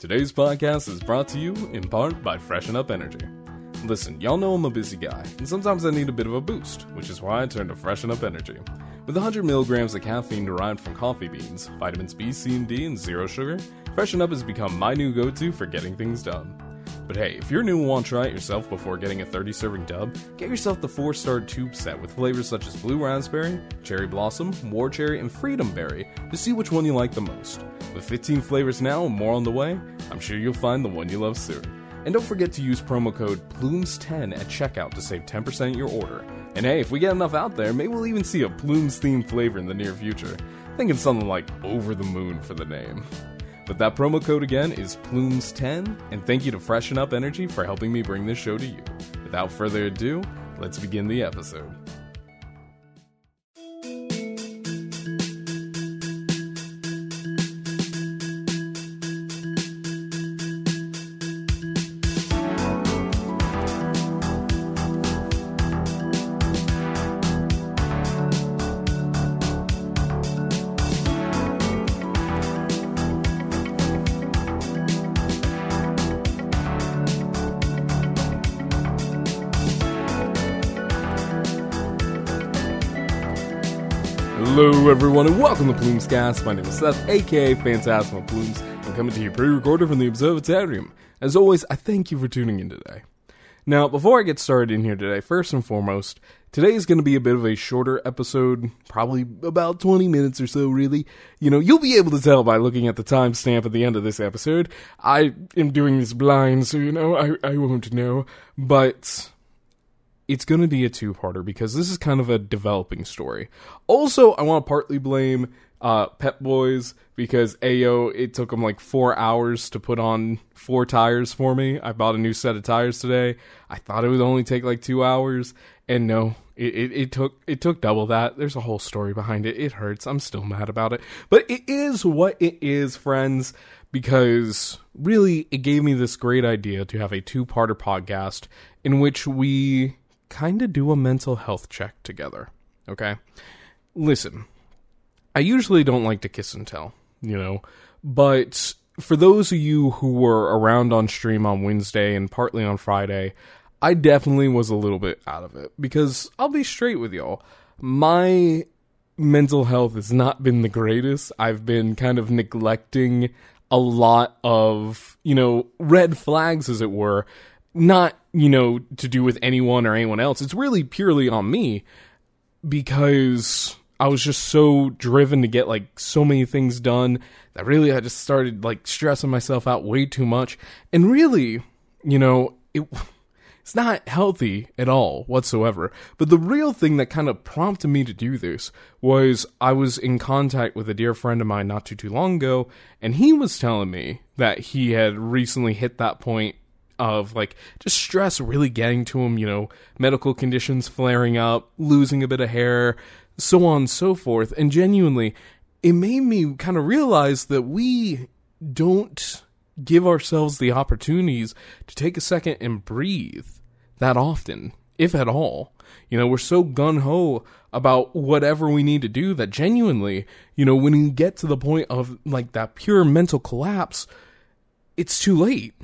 Today's podcast is brought to you in part by Freshen Up Energy. Listen, y'all know I'm a busy guy, and sometimes I need a bit of a boost, which is why I turn to Freshen Up Energy. With 100 milligrams of caffeine derived from coffee beans, vitamins B, C, and D, and zero sugar, Freshen Up has become my new go to for getting things done. But hey, if you're new and want to try it yourself before getting a 30 serving tub, get yourself the 4 star tube set with flavors such as blue raspberry, cherry blossom, war cherry, and freedom berry to see which one you like the most. With 15 flavors now and more on the way, I'm sure you'll find the one you love soon. And don't forget to use promo code PLUMES10 at checkout to save 10% your order. And hey, if we get enough out there, maybe we'll even see a Plumes themed flavor in the near future. Thinking something like Over the Moon for the name. But that promo code again is Plumes10, and thank you to Freshen Up Energy for helping me bring this show to you. Without further ado, let's begin the episode. Hello, everyone, and welcome to Plumescast. My name is Seth, aka Phantasma Plumes. I'm coming to you pre-recorded from the Observatarium. As always, I thank you for tuning in today. Now, before I get started in here today, first and foremost, today is going to be a bit of a shorter episode, probably about 20 minutes or so, really. You know, you'll be able to tell by looking at the timestamp at the end of this episode. I am doing this blind, so, you know, I, I won't know. But it's going to be a two-parter because this is kind of a developing story. Also, I want to partly blame uh, Pep Boys because Ayo, it took them like four hours to put on four tires for me. I bought a new set of tires today. I thought it would only take like two hours, and no, it, it, it took it took double that. There's a whole story behind it. It hurts. I'm still mad about it, but it is what it is, friends. Because really, it gave me this great idea to have a two-parter podcast in which we kind of do a mental health check together. Okay? Listen, I usually don't like to kiss and tell, you know, but for those of you who were around on stream on Wednesday and partly on Friday, I definitely was a little bit out of it because I'll be straight with y'all. My mental health has not been the greatest. I've been kind of neglecting a lot of, you know, red flags, as it were, not you know to do with anyone or anyone else. It's really purely on me because i was just so driven to get like so many things done that really i just started like stressing myself out way too much. And really you know it it's not healthy at all whatsoever. But the real thing that kind of prompted me to do this was i was in contact with a dear friend of mine not too too long ago and he was telling me that he had recently hit that point of like just stress really getting to him, you know, medical conditions flaring up, losing a bit of hair, so on and so forth. And genuinely, it made me kind of realize that we don't give ourselves the opportunities to take a second and breathe that often, if at all. You know, we're so gun ho about whatever we need to do that genuinely, you know, when you get to the point of like that pure mental collapse, it's too late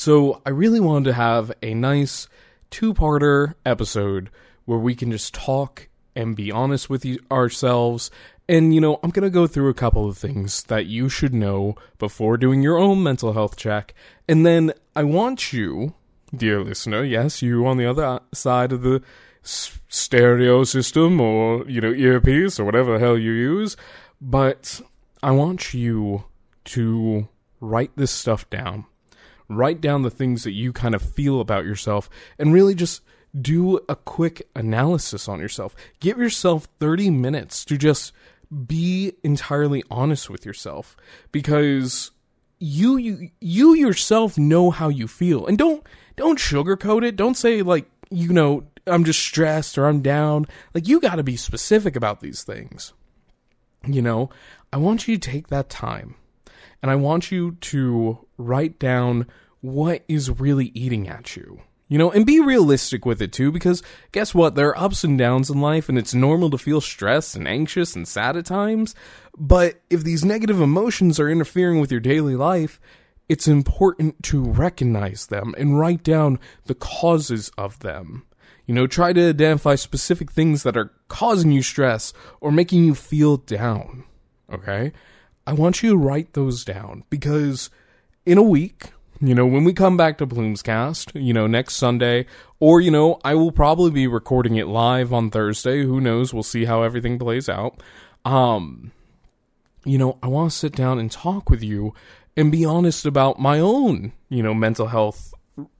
so I really wanted to have a nice two-parter episode where we can just talk and be honest with ourselves. And you know, I'm going to go through a couple of things that you should know before doing your own mental health check. And then I want you, dear listener, yes, you on the other side of the stereo system or, you know, earpiece or whatever the hell you use, but I want you to write this stuff down write down the things that you kind of feel about yourself and really just do a quick analysis on yourself. Give yourself 30 minutes to just be entirely honest with yourself because you you you yourself know how you feel and don't don't sugarcoat it. Don't say like, you know, I'm just stressed or I'm down. Like you got to be specific about these things. You know, I want you to take that time and I want you to write down what is really eating at you. You know, and be realistic with it too, because guess what? There are ups and downs in life, and it's normal to feel stressed and anxious and sad at times. But if these negative emotions are interfering with your daily life, it's important to recognize them and write down the causes of them. You know, try to identify specific things that are causing you stress or making you feel down. Okay? I want you to write those down because in a week, you know, when we come back to Plumescast, you know, next Sunday, or, you know, I will probably be recording it live on Thursday. Who knows? We'll see how everything plays out. Um, you know, I want to sit down and talk with you and be honest about my own, you know, mental health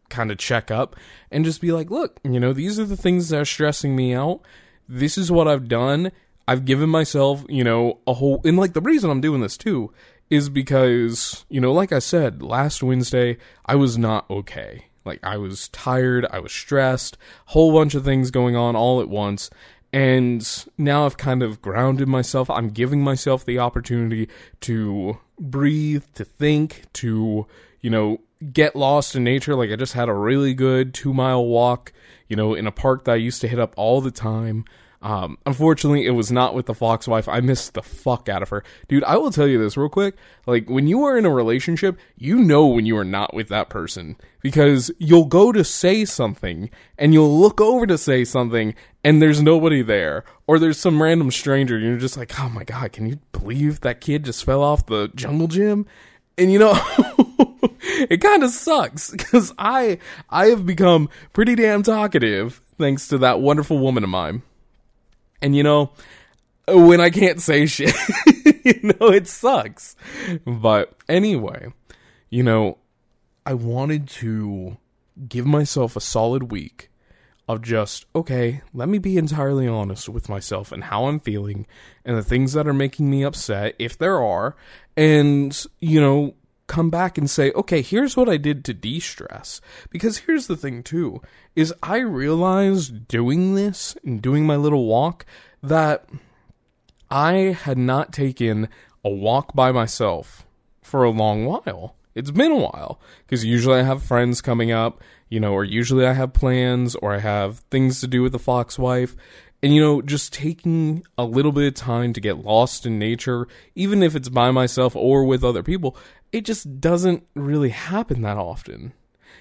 kind of checkup and just be like, look, you know, these are the things that are stressing me out. This is what I've done. I've given myself, you know, a whole, and like the reason I'm doing this too is because, you know, like I said, last Wednesday, I was not okay. Like, I was tired, I was stressed, whole bunch of things going on all at once. And now I've kind of grounded myself. I'm giving myself the opportunity to breathe, to think, to, you know, get lost in nature. Like, I just had a really good two mile walk, you know, in a park that I used to hit up all the time. Um, unfortunately, it was not with the Fox wife. I missed the fuck out of her. Dude, I will tell you this real quick. Like, when you are in a relationship, you know when you are not with that person. Because you'll go to say something, and you'll look over to say something, and there's nobody there. Or there's some random stranger, and you're just like, oh my god, can you believe that kid just fell off the jungle gym? And you know, it kind of sucks because I I have become pretty damn talkative thanks to that wonderful woman of mine. And you know, when I can't say shit, you know, it sucks. But anyway, you know, I wanted to give myself a solid week of just, okay, let me be entirely honest with myself and how I'm feeling and the things that are making me upset, if there are, and, you know, come back and say, okay, here's what I did to de stress. Because here's the thing, too, is I realized doing this and doing my little walk that I had not taken a walk by myself for a long while. It's been a while because usually I have friends coming up, you know, or usually I have plans or I have things to do with the fox wife. And, you know, just taking a little bit of time to get lost in nature, even if it's by myself or with other people, it just doesn't really happen that often.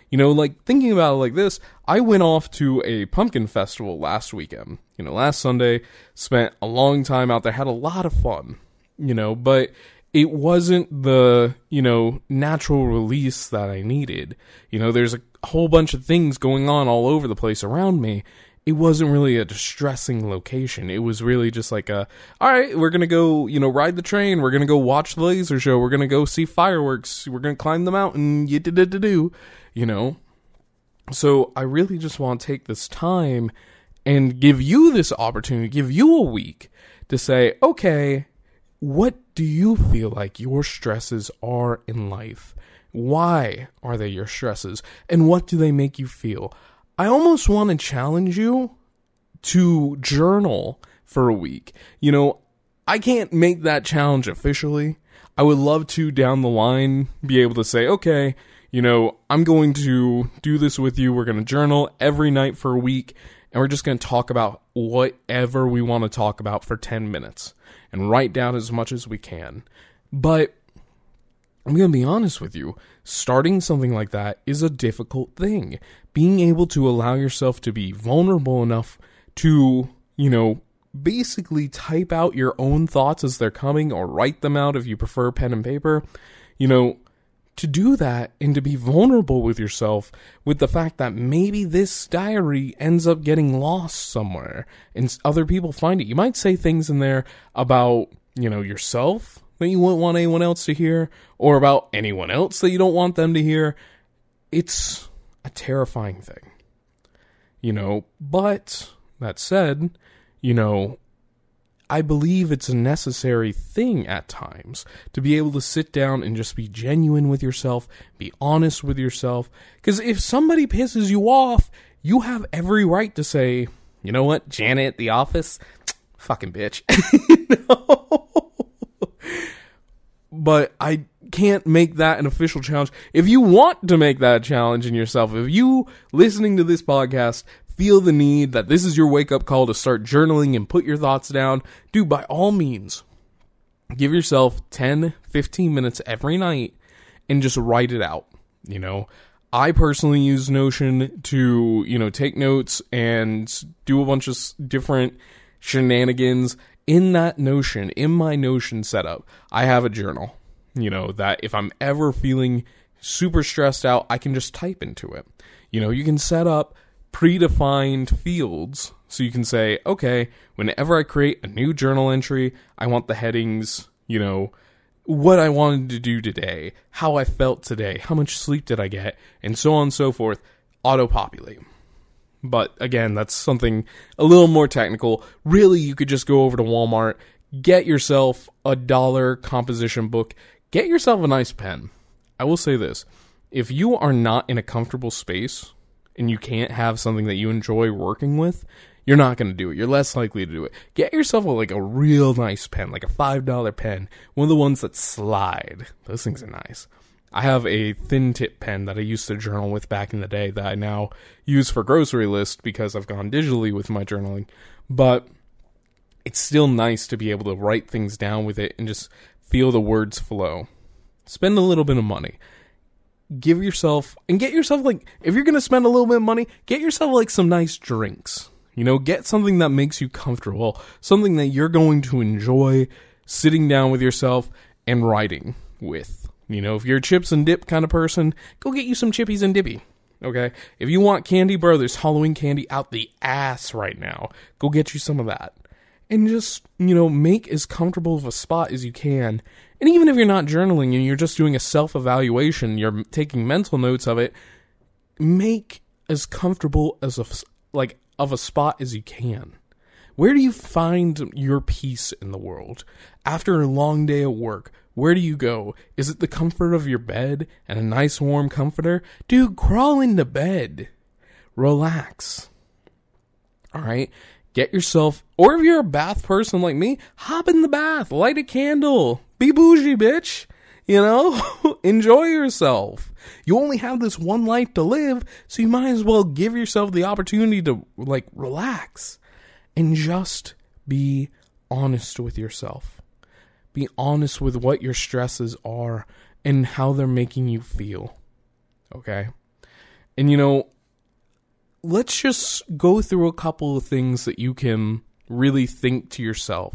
You know, like thinking about it like this, I went off to a pumpkin festival last weekend. You know, last Sunday, spent a long time out there, had a lot of fun, you know, but it wasn't the, you know, natural release that I needed. You know, there's a whole bunch of things going on all over the place around me. It wasn't really a distressing location. It was really just like a, all right, we're gonna go, you know, ride the train. We're gonna go watch the laser show. We're gonna go see fireworks. We're gonna climb the mountain. You did to do you know? So I really just want to take this time and give you this opportunity, give you a week to say, okay, what do you feel like your stresses are in life? Why are they your stresses? And what do they make you feel? I almost want to challenge you to journal for a week. You know, I can't make that challenge officially. I would love to down the line be able to say, okay, you know, I'm going to do this with you. We're going to journal every night for a week, and we're just going to talk about whatever we want to talk about for 10 minutes and write down as much as we can. But I'm going to be honest with you. Starting something like that is a difficult thing. Being able to allow yourself to be vulnerable enough to, you know, basically type out your own thoughts as they're coming or write them out if you prefer pen and paper. You know, to do that and to be vulnerable with yourself with the fact that maybe this diary ends up getting lost somewhere and other people find it. You might say things in there about, you know, yourself that you wouldn't want anyone else to hear or about anyone else that you don't want them to hear. It's a terrifying thing. You know, but that said, you know, I believe it's a necessary thing at times to be able to sit down and just be genuine with yourself, be honest with yourself. Because if somebody pisses you off, you have every right to say, you know what, Janet at the office, fucking bitch. but I can't make that an official challenge. If you want to make that challenge in yourself, if you listening to this podcast feel the need that this is your wake up call to start journaling and put your thoughts down, do by all means give yourself 10, 15 minutes every night and just write it out. You know, I personally use Notion to, you know, take notes and do a bunch of different shenanigans in that Notion, in my Notion setup. I have a journal, you know, that if I'm ever feeling super stressed out, I can just type into it. You know, you can set up predefined fields so you can say, okay, whenever I create a new journal entry, I want the headings, you know, what I wanted to do today, how I felt today, how much sleep did I get, and so on and so forth, auto populate. But again, that's something a little more technical. Really, you could just go over to Walmart, get yourself a dollar composition book, get yourself a nice pen. I will say this if you are not in a comfortable space and you can't have something that you enjoy working with, you're not going to do it. You're less likely to do it. Get yourself a, like a real nice pen, like a $5 pen, one of the ones that slide. Those things are nice. I have a thin tip pen that I used to journal with back in the day that I now use for grocery list because I've gone digitally with my journaling. But it's still nice to be able to write things down with it and just feel the words flow. Spend a little bit of money. Give yourself and get yourself like if you're going to spend a little bit of money, get yourself like some nice drinks you know, get something that makes you comfortable, something that you're going to enjoy sitting down with yourself and writing with. You know, if you're a chips and dip kind of person, go get you some chippies and dippy. Okay? If you want candy, bro, there's Halloween candy out the ass right now. Go get you some of that. And just, you know, make as comfortable of a spot as you can. And even if you're not journaling and you're just doing a self evaluation, you're taking mental notes of it, make as comfortable as a, like of a spot as you can. Where do you find your peace in the world? After a long day at work, where do you go? Is it the comfort of your bed and a nice warm comforter? Dude, crawl into bed. Relax. Alright? Get yourself, or if you're a bath person like me, hop in the bath, light a candle, be bougie, bitch. You know, enjoy yourself. You only have this one life to live, so you might as well give yourself the opportunity to like relax and just be honest with yourself. Be honest with what your stresses are and how they're making you feel. Okay? And you know, let's just go through a couple of things that you can really think to yourself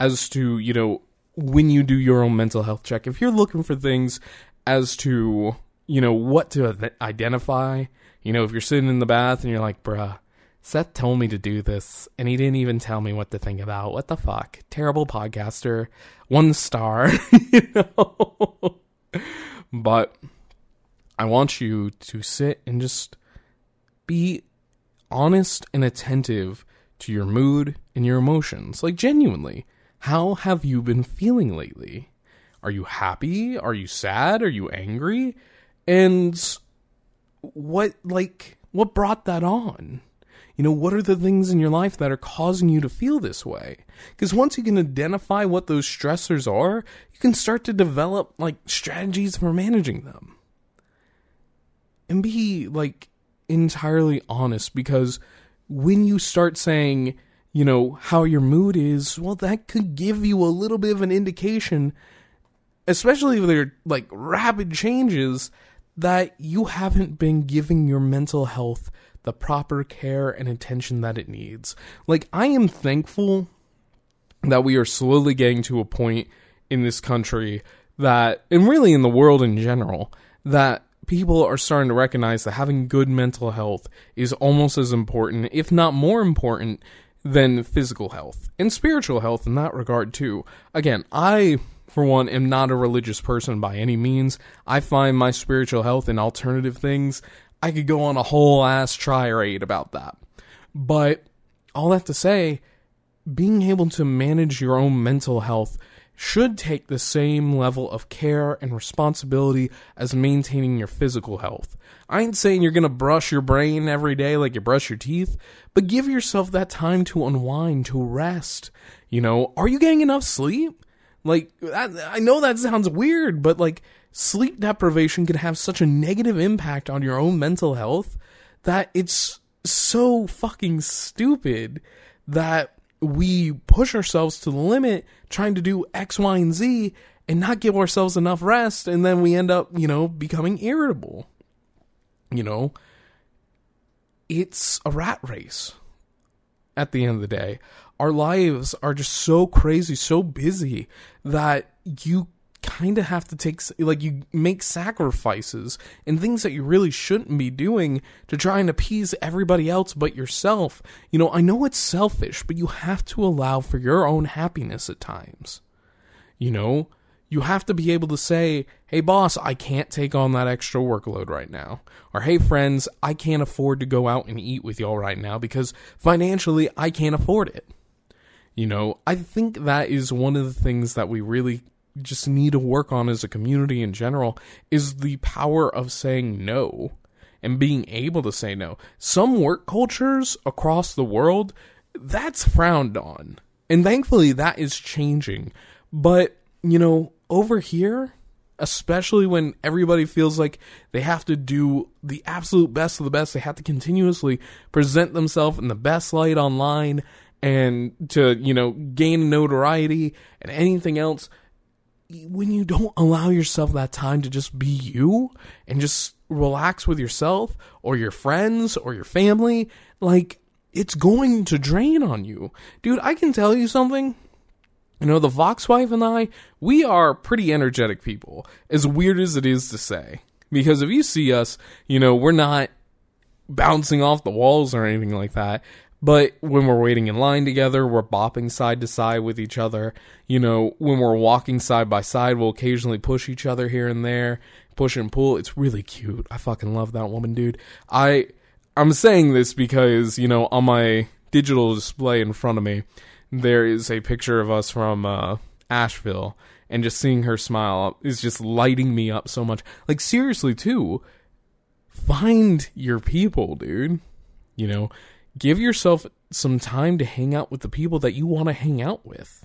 as to, you know, when you do your own mental health check, if you're looking for things as to, you know, what to identify, you know, if you're sitting in the bath and you're like, bruh, Seth told me to do this and he didn't even tell me what to think about. What the fuck? Terrible podcaster. One star, you know? but I want you to sit and just be honest and attentive to your mood and your emotions. Like, genuinely. How have you been feeling lately? Are you happy? Are you sad? Are you angry? And what, like, what brought that on? You know, what are the things in your life that are causing you to feel this way? Because once you can identify what those stressors are, you can start to develop, like, strategies for managing them. And be, like, entirely honest because when you start saying, you know, how your mood is, well, that could give you a little bit of an indication, especially if they're like rapid changes, that you haven't been giving your mental health the proper care and attention that it needs. Like, I am thankful that we are slowly getting to a point in this country that, and really in the world in general, that people are starting to recognize that having good mental health is almost as important, if not more important, than physical health and spiritual health in that regard too. Again, I for one am not a religious person by any means. I find my spiritual health in alternative things. I could go on a whole ass tirade about that. But all that to say, being able to manage your own mental health should take the same level of care and responsibility as maintaining your physical health. I ain't saying you're gonna brush your brain every day like you brush your teeth, but give yourself that time to unwind, to rest. You know, are you getting enough sleep? Like, that, I know that sounds weird, but like, sleep deprivation can have such a negative impact on your own mental health that it's so fucking stupid that we push ourselves to the limit trying to do X, Y, and Z and not give ourselves enough rest. And then we end up, you know, becoming irritable. You know, it's a rat race at the end of the day. Our lives are just so crazy, so busy that you kind of have to take like you make sacrifices and things that you really shouldn't be doing to try and appease everybody else but yourself. You know, I know it's selfish, but you have to allow for your own happiness at times. You know, you have to be able to say, "Hey boss, I can't take on that extra workload right now." Or, "Hey friends, I can't afford to go out and eat with y'all right now because financially I can't afford it." You know, I think that is one of the things that we really just need to work on as a community in general is the power of saying no and being able to say no. Some work cultures across the world, that's frowned on. And thankfully that is changing. But, you know, over here, especially when everybody feels like they have to do the absolute best of the best, they have to continuously present themselves in the best light online and to, you know, gain notoriety and anything else when you don't allow yourself that time to just be you and just relax with yourself or your friends or your family, like it's going to drain on you. Dude, I can tell you something. You know, the Fox wife and I, we are pretty energetic people, as weird as it is to say. Because if you see us, you know, we're not bouncing off the walls or anything like that. But when we're waiting in line together, we're bopping side to side with each other. You know, when we're walking side by side, we'll occasionally push each other here and there, push and pull. It's really cute. I fucking love that woman, dude. I I'm saying this because, you know, on my digital display in front of me, there is a picture of us from uh, Asheville, and just seeing her smile is just lighting me up so much. Like seriously, too. Find your people, dude. You know, give yourself some time to hang out with the people that you want to hang out with.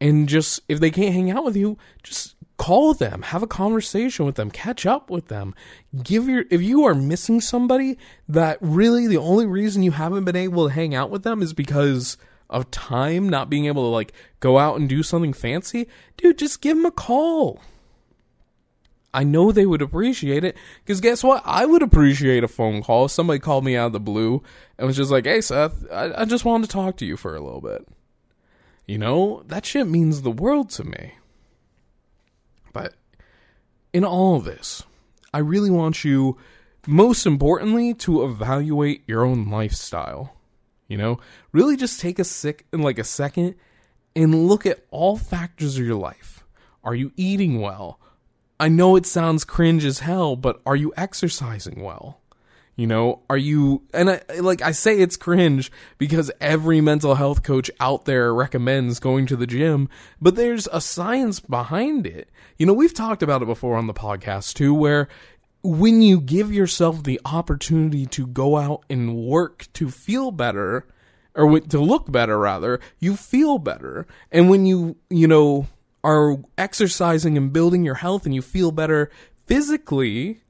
And just, if they can't hang out with you, just call them, have a conversation with them, catch up with them. Give your, if you are missing somebody that really the only reason you haven't been able to hang out with them is because of time, not being able to like go out and do something fancy, dude, just give them a call. I know they would appreciate it because guess what? I would appreciate a phone call. Somebody called me out of the blue and was just like, "Hey, Seth, I, I just wanted to talk to you for a little bit." You know, that shit means the world to me. But in all of this, I really want you, most importantly, to evaluate your own lifestyle. You know, really just take a sick, like a second, and look at all factors of your life. Are you eating well? I know it sounds cringe as hell, but are you exercising well? You know, are you, and I, like I say it's cringe because every mental health coach out there recommends going to the gym, but there's a science behind it. You know, we've talked about it before on the podcast too, where when you give yourself the opportunity to go out and work to feel better, or to look better rather, you feel better. And when you, you know, are exercising and building your health and you feel better physically,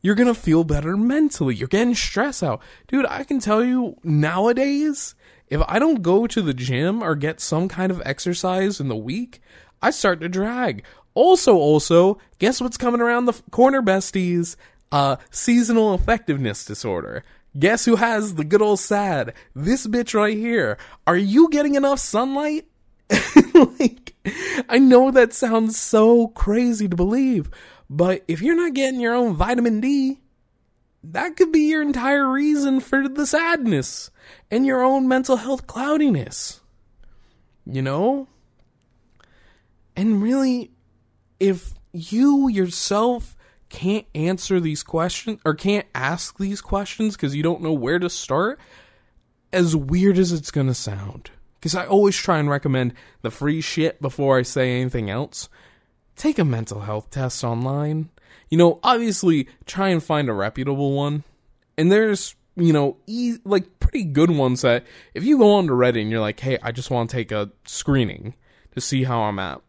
you're gonna feel better mentally. You're getting stress out. Dude, I can tell you nowadays, if I don't go to the gym or get some kind of exercise in the week, I start to drag. Also, also, guess what's coming around the corner, besties? Uh, seasonal effectiveness disorder. Guess who has the good old sad? This bitch right here. Are you getting enough sunlight? like, I know that sounds so crazy to believe, but if you're not getting your own vitamin D, that could be your entire reason for the sadness and your own mental health cloudiness. You know? And really, if you yourself can't answer these questions or can't ask these questions because you don't know where to start, as weird as it's going to sound, because I always try and recommend the free shit before I say anything else. Take a mental health test online. You know, obviously, try and find a reputable one. And there's, you know, e- like pretty good ones that if you go on to Reddit and you're like, hey, I just want to take a screening to see how I'm at,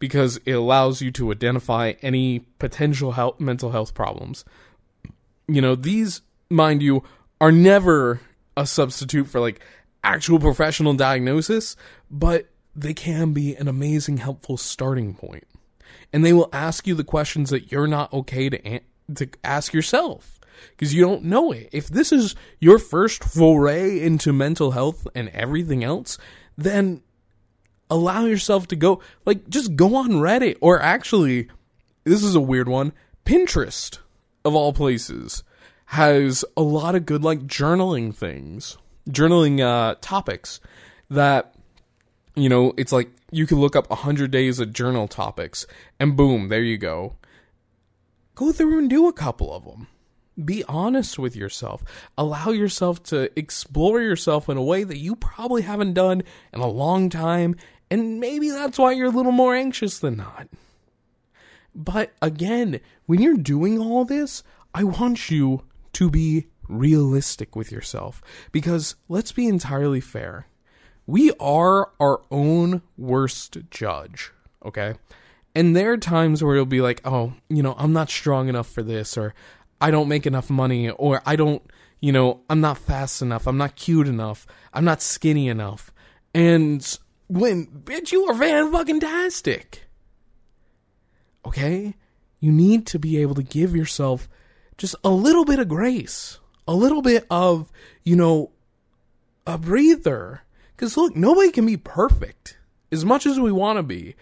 because it allows you to identify any potential health, mental health problems. You know, these, mind you, are never a substitute for like actual professional diagnosis, but they can be an amazing, helpful starting point. And they will ask you the questions that you're not okay to, to ask yourself because you don't know it. If this is your first foray into mental health and everything else, then allow yourself to go, like, just go on Reddit or actually, this is a weird one, Pinterest, of all places, has a lot of good, like, journaling things, journaling uh, topics that, you know, it's like you can look up 100 days of journal topics and boom, there you go. Go through and do a couple of them be honest with yourself. Allow yourself to explore yourself in a way that you probably haven't done in a long time, and maybe that's why you're a little more anxious than not. But again, when you're doing all this, I want you to be realistic with yourself because let's be entirely fair. We are our own worst judge, okay? And there are times where you'll be like, oh, you know, I'm not strong enough for this, or I don't make enough money or I don't, you know, I'm not fast enough, I'm not cute enough, I'm not skinny enough. And when bitch you are fan fucking tastic. Okay? You need to be able to give yourself just a little bit of grace, a little bit of, you know, a breather. Cuz look, nobody can be perfect as much as we want to be.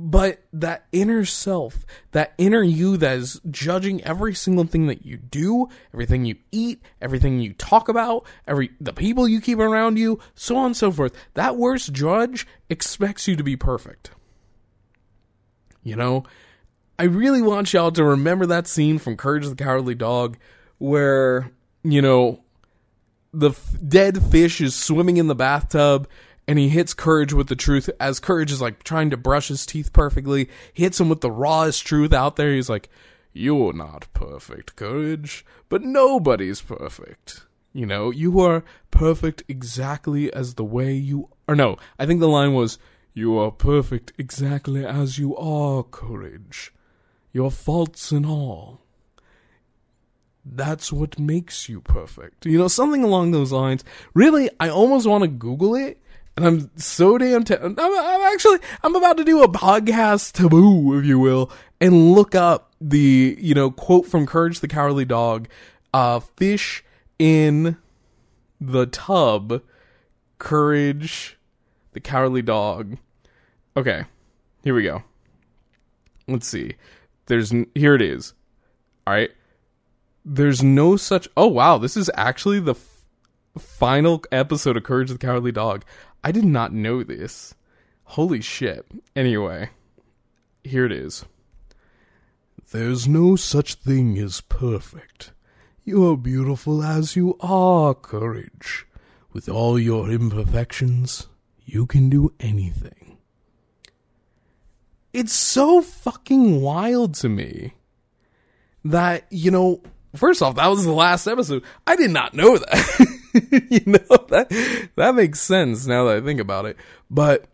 But that inner self, that inner you that is judging every single thing that you do, everything you eat, everything you talk about, every the people you keep around you, so on and so forth. That worst judge expects you to be perfect. You know, I really want y'all to remember that scene from Courage the Cowardly Dog where, you know, the f- dead fish is swimming in the bathtub and he hits Courage with the truth as Courage is like trying to brush his teeth perfectly. Hits him with the rawest truth out there. He's like, You're not perfect, Courage, but nobody's perfect. You know, you are perfect exactly as the way you are. no, I think the line was, You are perfect exactly as you are, Courage. Your faults and all. That's what makes you perfect. You know, something along those lines. Really, I almost want to Google it and I'm so damn. I'm, I'm actually. I'm about to do a podcast taboo, if you will, and look up the you know quote from Courage the Cowardly Dog. Uh, fish in the tub. Courage the Cowardly Dog. Okay, here we go. Let's see. There's here it is. All right. There's no such. Oh wow, this is actually the f- final episode of Courage the Cowardly Dog. I did not know this. Holy shit. Anyway, here it is. There's no such thing as perfect. You are beautiful as you are, courage. With all your imperfections, you can do anything. It's so fucking wild to me that, you know, first off, that was the last episode. I did not know that. you know that that makes sense now that I think about it. But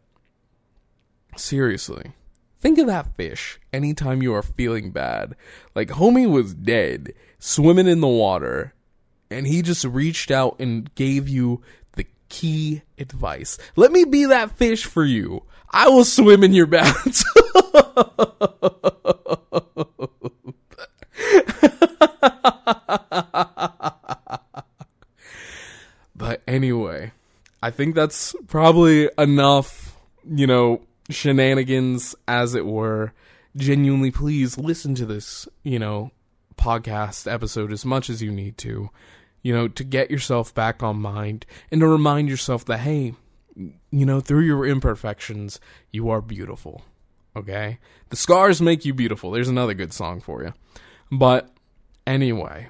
seriously, think of that fish anytime you are feeling bad. Like homie was dead, swimming in the water, and he just reached out and gave you the key advice. Let me be that fish for you. I will swim in your bathtub. But anyway, I think that's probably enough, you know, shenanigans, as it were. Genuinely, please listen to this, you know, podcast episode as much as you need to, you know, to get yourself back on mind and to remind yourself that, hey, you know, through your imperfections, you are beautiful. Okay? The scars make you beautiful. There's another good song for you. But anyway,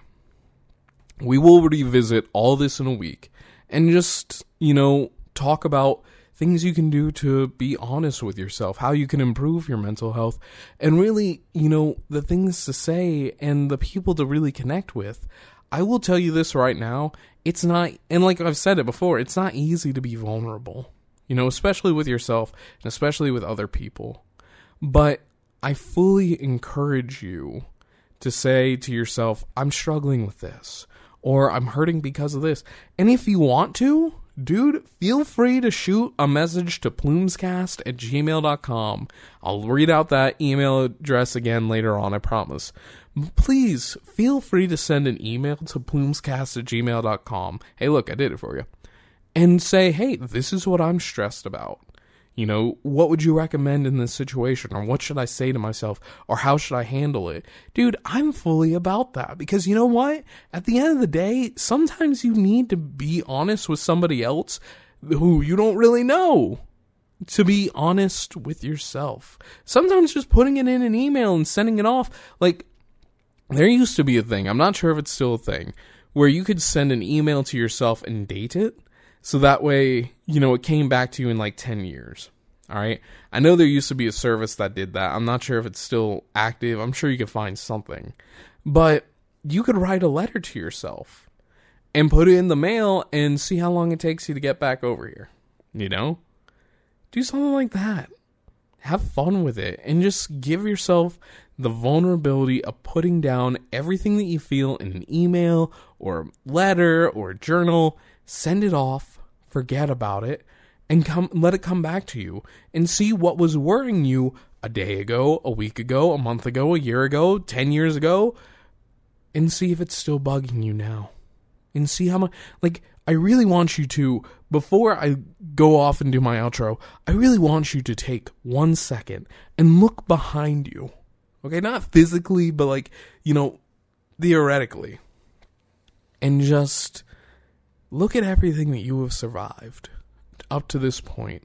we will revisit all this in a week and just, you know, talk about things you can do to be honest with yourself, how you can improve your mental health, and really, you know, the things to say and the people to really connect with. I will tell you this right now, it's not, and like I've said it before, it's not easy to be vulnerable, you know, especially with yourself and especially with other people. But I fully encourage you to say to yourself, I'm struggling with this, or I'm hurting because of this. And if you want to, dude, feel free to shoot a message to plumescast at gmail.com. I'll read out that email address again later on, I promise. Please feel free to send an email to plumescast at gmail.com. Hey, look, I did it for you. And say, hey, this is what I'm stressed about. You know, what would you recommend in this situation? Or what should I say to myself? Or how should I handle it? Dude, I'm fully about that because you know what? At the end of the day, sometimes you need to be honest with somebody else who you don't really know. To be honest with yourself. Sometimes just putting it in an email and sending it off, like, there used to be a thing, I'm not sure if it's still a thing, where you could send an email to yourself and date it so that way, you know, it came back to you in like 10 years. All right. I know there used to be a service that did that. I'm not sure if it's still active. I'm sure you could find something. But you could write a letter to yourself and put it in the mail and see how long it takes you to get back over here. You know? Do something like that. Have fun with it and just give yourself the vulnerability of putting down everything that you feel in an email or letter or journal. Send it off forget about it, and come let it come back to you and see what was worrying you a day ago, a week ago, a month ago, a year ago, 10 years ago, and see if it's still bugging you now. And see how much like I really want you to before I go off and do my outro, I really want you to take 1 second and look behind you. Okay, not physically, but like, you know, theoretically. And just look at everything that you have survived up to this point.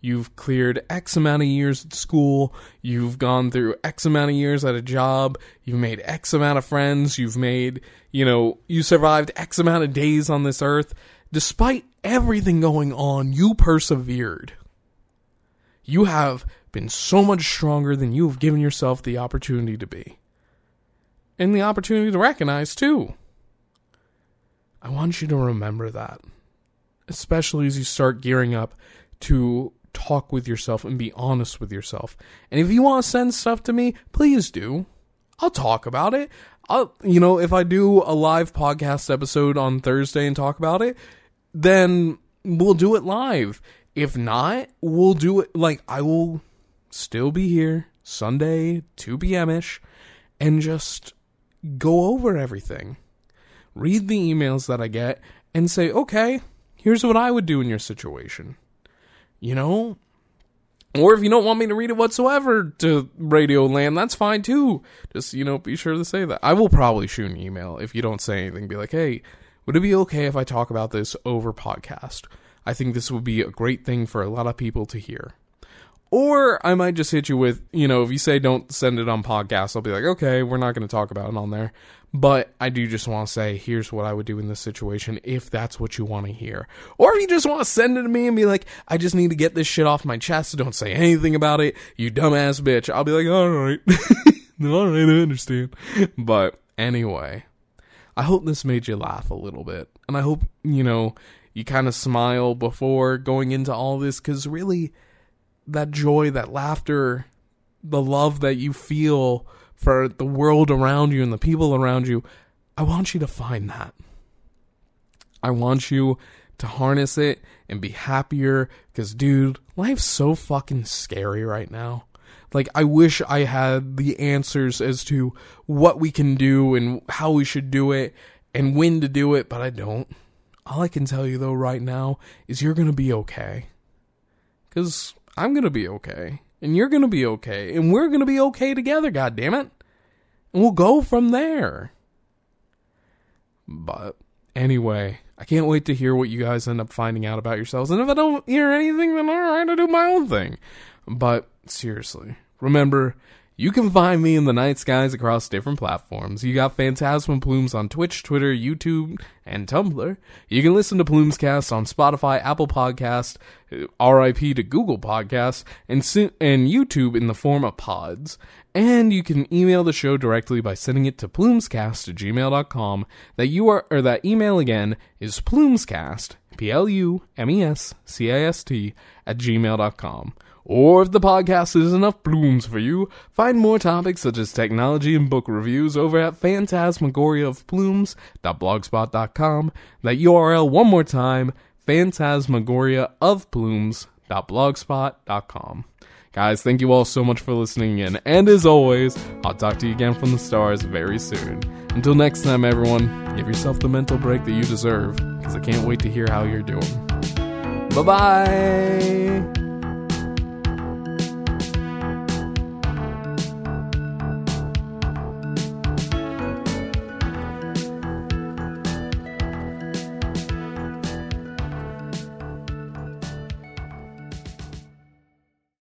You've cleared X amount of years at school. You've gone through X amount of years at a job. You've made X amount of friends. You've made, you know, you survived X amount of days on this earth. Despite everything going on, you persevered. You have been so much stronger than you have given yourself the opportunity to be. And the opportunity to recognize, too. I want you to remember that, especially as you start gearing up to talk with yourself and be honest with yourself. And if you want to send stuff to me, please do. I'll talk about it. I'll, you know, if I do a live podcast episode on Thursday and talk about it, then we'll do it live. If not, we'll do it like I will still be here Sunday, 2 p.m. ish, and just go over everything read the emails that I get, and say, okay, here's what I would do in your situation. You know? Or if you don't want me to read it whatsoever to Radio Land, that's fine too. Just, you know, be sure to say that. I will probably shoot an email if you don't say anything. Be like, hey, would it be okay if I talk about this over podcast? I think this would be a great thing for a lot of people to hear. Or I might just hit you with, you know, if you say don't send it on podcast, I'll be like, okay, we're not going to talk about it on there. But I do just want to say, here's what I would do in this situation if that's what you want to hear. Or if you just want to send it to me and be like, I just need to get this shit off my chest. Don't say anything about it, you dumbass bitch. I'll be like, all right. all right, I understand. But anyway, I hope this made you laugh a little bit. And I hope, you know, you kind of smile before going into all this because really, that joy, that laughter, the love that you feel for the world around you and the people around you, I want you to find that. I want you to harness it and be happier because, dude, life's so fucking scary right now. Like, I wish I had the answers as to what we can do and how we should do it and when to do it, but I don't. All I can tell you, though, right now is you're going to be okay. Because I'm going to be okay and you're going to be okay, and we're going to be okay together, God damn it. And we'll go from there. But anyway, I can't wait to hear what you guys end up finding out about yourselves. And if I don't hear anything, then alright, I'll do my own thing. But seriously, remember, you can find me in the night skies across different platforms. You got Phantasma Plumes on Twitch, Twitter, YouTube, and Tumblr. You can listen to Plumescast on Spotify, Apple Podcast, uh, RIP to Google Podcasts, and and YouTube in the form of pods. And you can email the show directly by sending it to plumescast at gmail.com. That you are or that email again is plumescast, P L U M E S C A S T at gmail.com Or if the podcast is enough Plumes for you, find more topics such as technology and book reviews over at phantasmagoriaofplumes.blogspot.com. That URL one more time, phantasmagoriaofplumes.blogspot.com. Guys, thank you all so much for listening in, and as always, I'll talk to you again from the stars very soon. Until next time, everyone, give yourself the mental break that you deserve, because I can't wait to hear how you're doing. Bye bye!